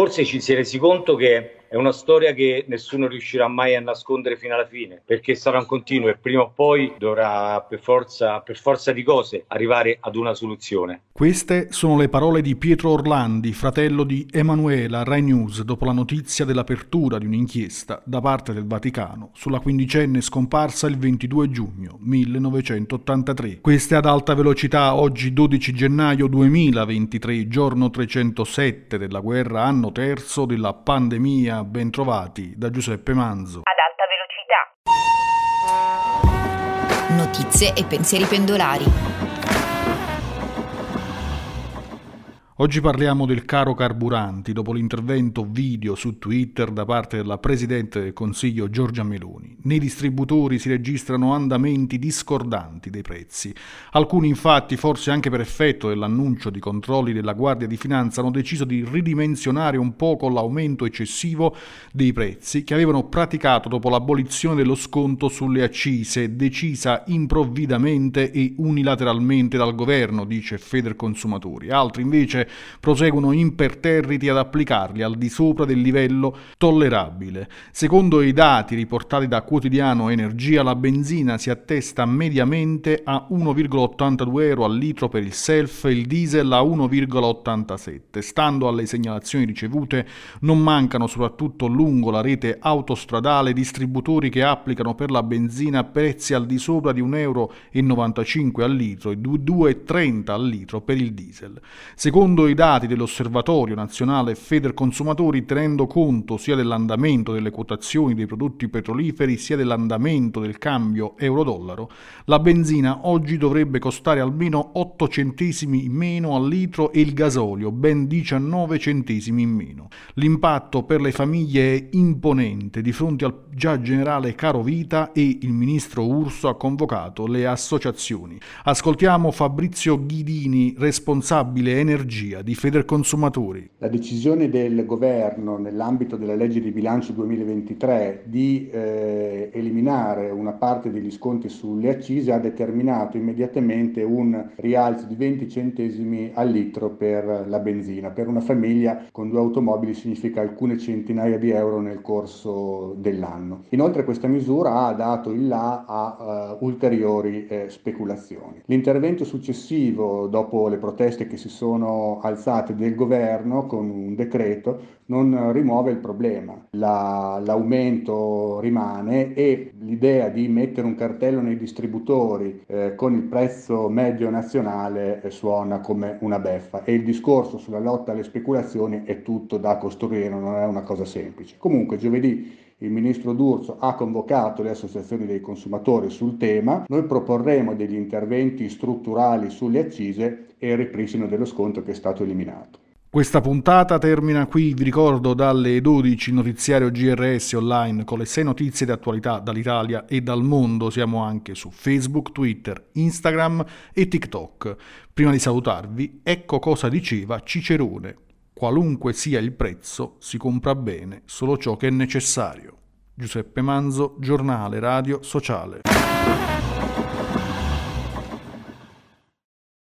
forse ci si è resi conto che è una storia che nessuno riuscirà mai a nascondere fino alla fine, perché sarà un continuo e prima o poi dovrà per forza, per forza di cose arrivare ad una soluzione. Queste sono le parole di Pietro Orlandi, fratello di Emanuela Rai News, dopo la notizia dell'apertura di un'inchiesta da parte del Vaticano sulla quindicenne scomparsa il 22 giugno 1983. Queste ad alta velocità oggi 12 gennaio 2023, giorno 307 della guerra, anno terzo della pandemia ben trovati da Giuseppe Manzo. Ad alta velocità. Notizie e pensieri pendolari. Oggi parliamo del caro carburanti dopo l'intervento video su Twitter da parte della Presidente del Consiglio Giorgia Meloni. Nei distributori si registrano andamenti discordanti dei prezzi. Alcuni infatti, forse anche per effetto dell'annuncio di controlli della Guardia di Finanza, hanno deciso di ridimensionare un poco l'aumento eccessivo dei prezzi che avevano praticato dopo l'abolizione dello sconto sulle accise, decisa improvvidamente e unilateralmente dal governo, dice Feder Consumatori. Altri invece proseguono imperterriti ad applicarli al di sopra del livello tollerabile. Secondo i dati riportati da Quotidiano Energia, la benzina si attesta mediamente a 1,82 euro al litro per il self e il diesel a 1,87. Stando alle segnalazioni ricevute, non mancano soprattutto lungo la rete autostradale distributori che applicano per la benzina prezzi al di sopra di 1,95 euro al litro e 2,30 al litro per il diesel. Secondo Secondo i dati dell'Osservatorio Nazionale Federconsumatori, tenendo conto sia dell'andamento delle quotazioni dei prodotti petroliferi sia dell'andamento del cambio euro-dollaro, la benzina oggi dovrebbe costare almeno 8 centesimi in meno al litro e il gasolio ben 19 centesimi in meno. L'impatto per le famiglie è imponente di fronte al già generale caro vita e il ministro Urso ha convocato le associazioni. Ascoltiamo Fabrizio Ghidini, responsabile energia strategia di Federconsumatori. La decisione del governo nell'ambito della legge di bilancio 2023 di eh, eliminare una parte degli sconti sulle accise ha determinato immediatamente un rialzo di 20 centesimi al litro per la benzina. Per una famiglia con due automobili significa alcune centinaia di euro nel corso dell'anno. Inoltre questa misura ha dato il là a uh, ulteriori eh, speculazioni. L'intervento successivo dopo le proteste che si alzate del governo con un decreto non rimuove il problema. La, l'aumento rimane e l'idea di mettere un cartello nei distributori eh, con il prezzo medio nazionale eh, suona come una beffa e il discorso sulla lotta alle speculazioni è tutto da costruire, non è una cosa semplice. Comunque giovedì il ministro D'Urso ha convocato le associazioni dei consumatori sul tema, noi proporremo degli interventi strutturali sulle accise e il ripristino dello sconto che è stato eliminato. Questa puntata termina qui, vi ricordo dalle 12 notiziario GRS online con le 6 notizie di attualità dall'Italia e dal mondo. Siamo anche su Facebook, Twitter, Instagram e TikTok. Prima di salutarvi, ecco cosa diceva Cicerone. Qualunque sia il prezzo, si compra bene solo ciò che è necessario. Giuseppe Manzo, giornale radio sociale.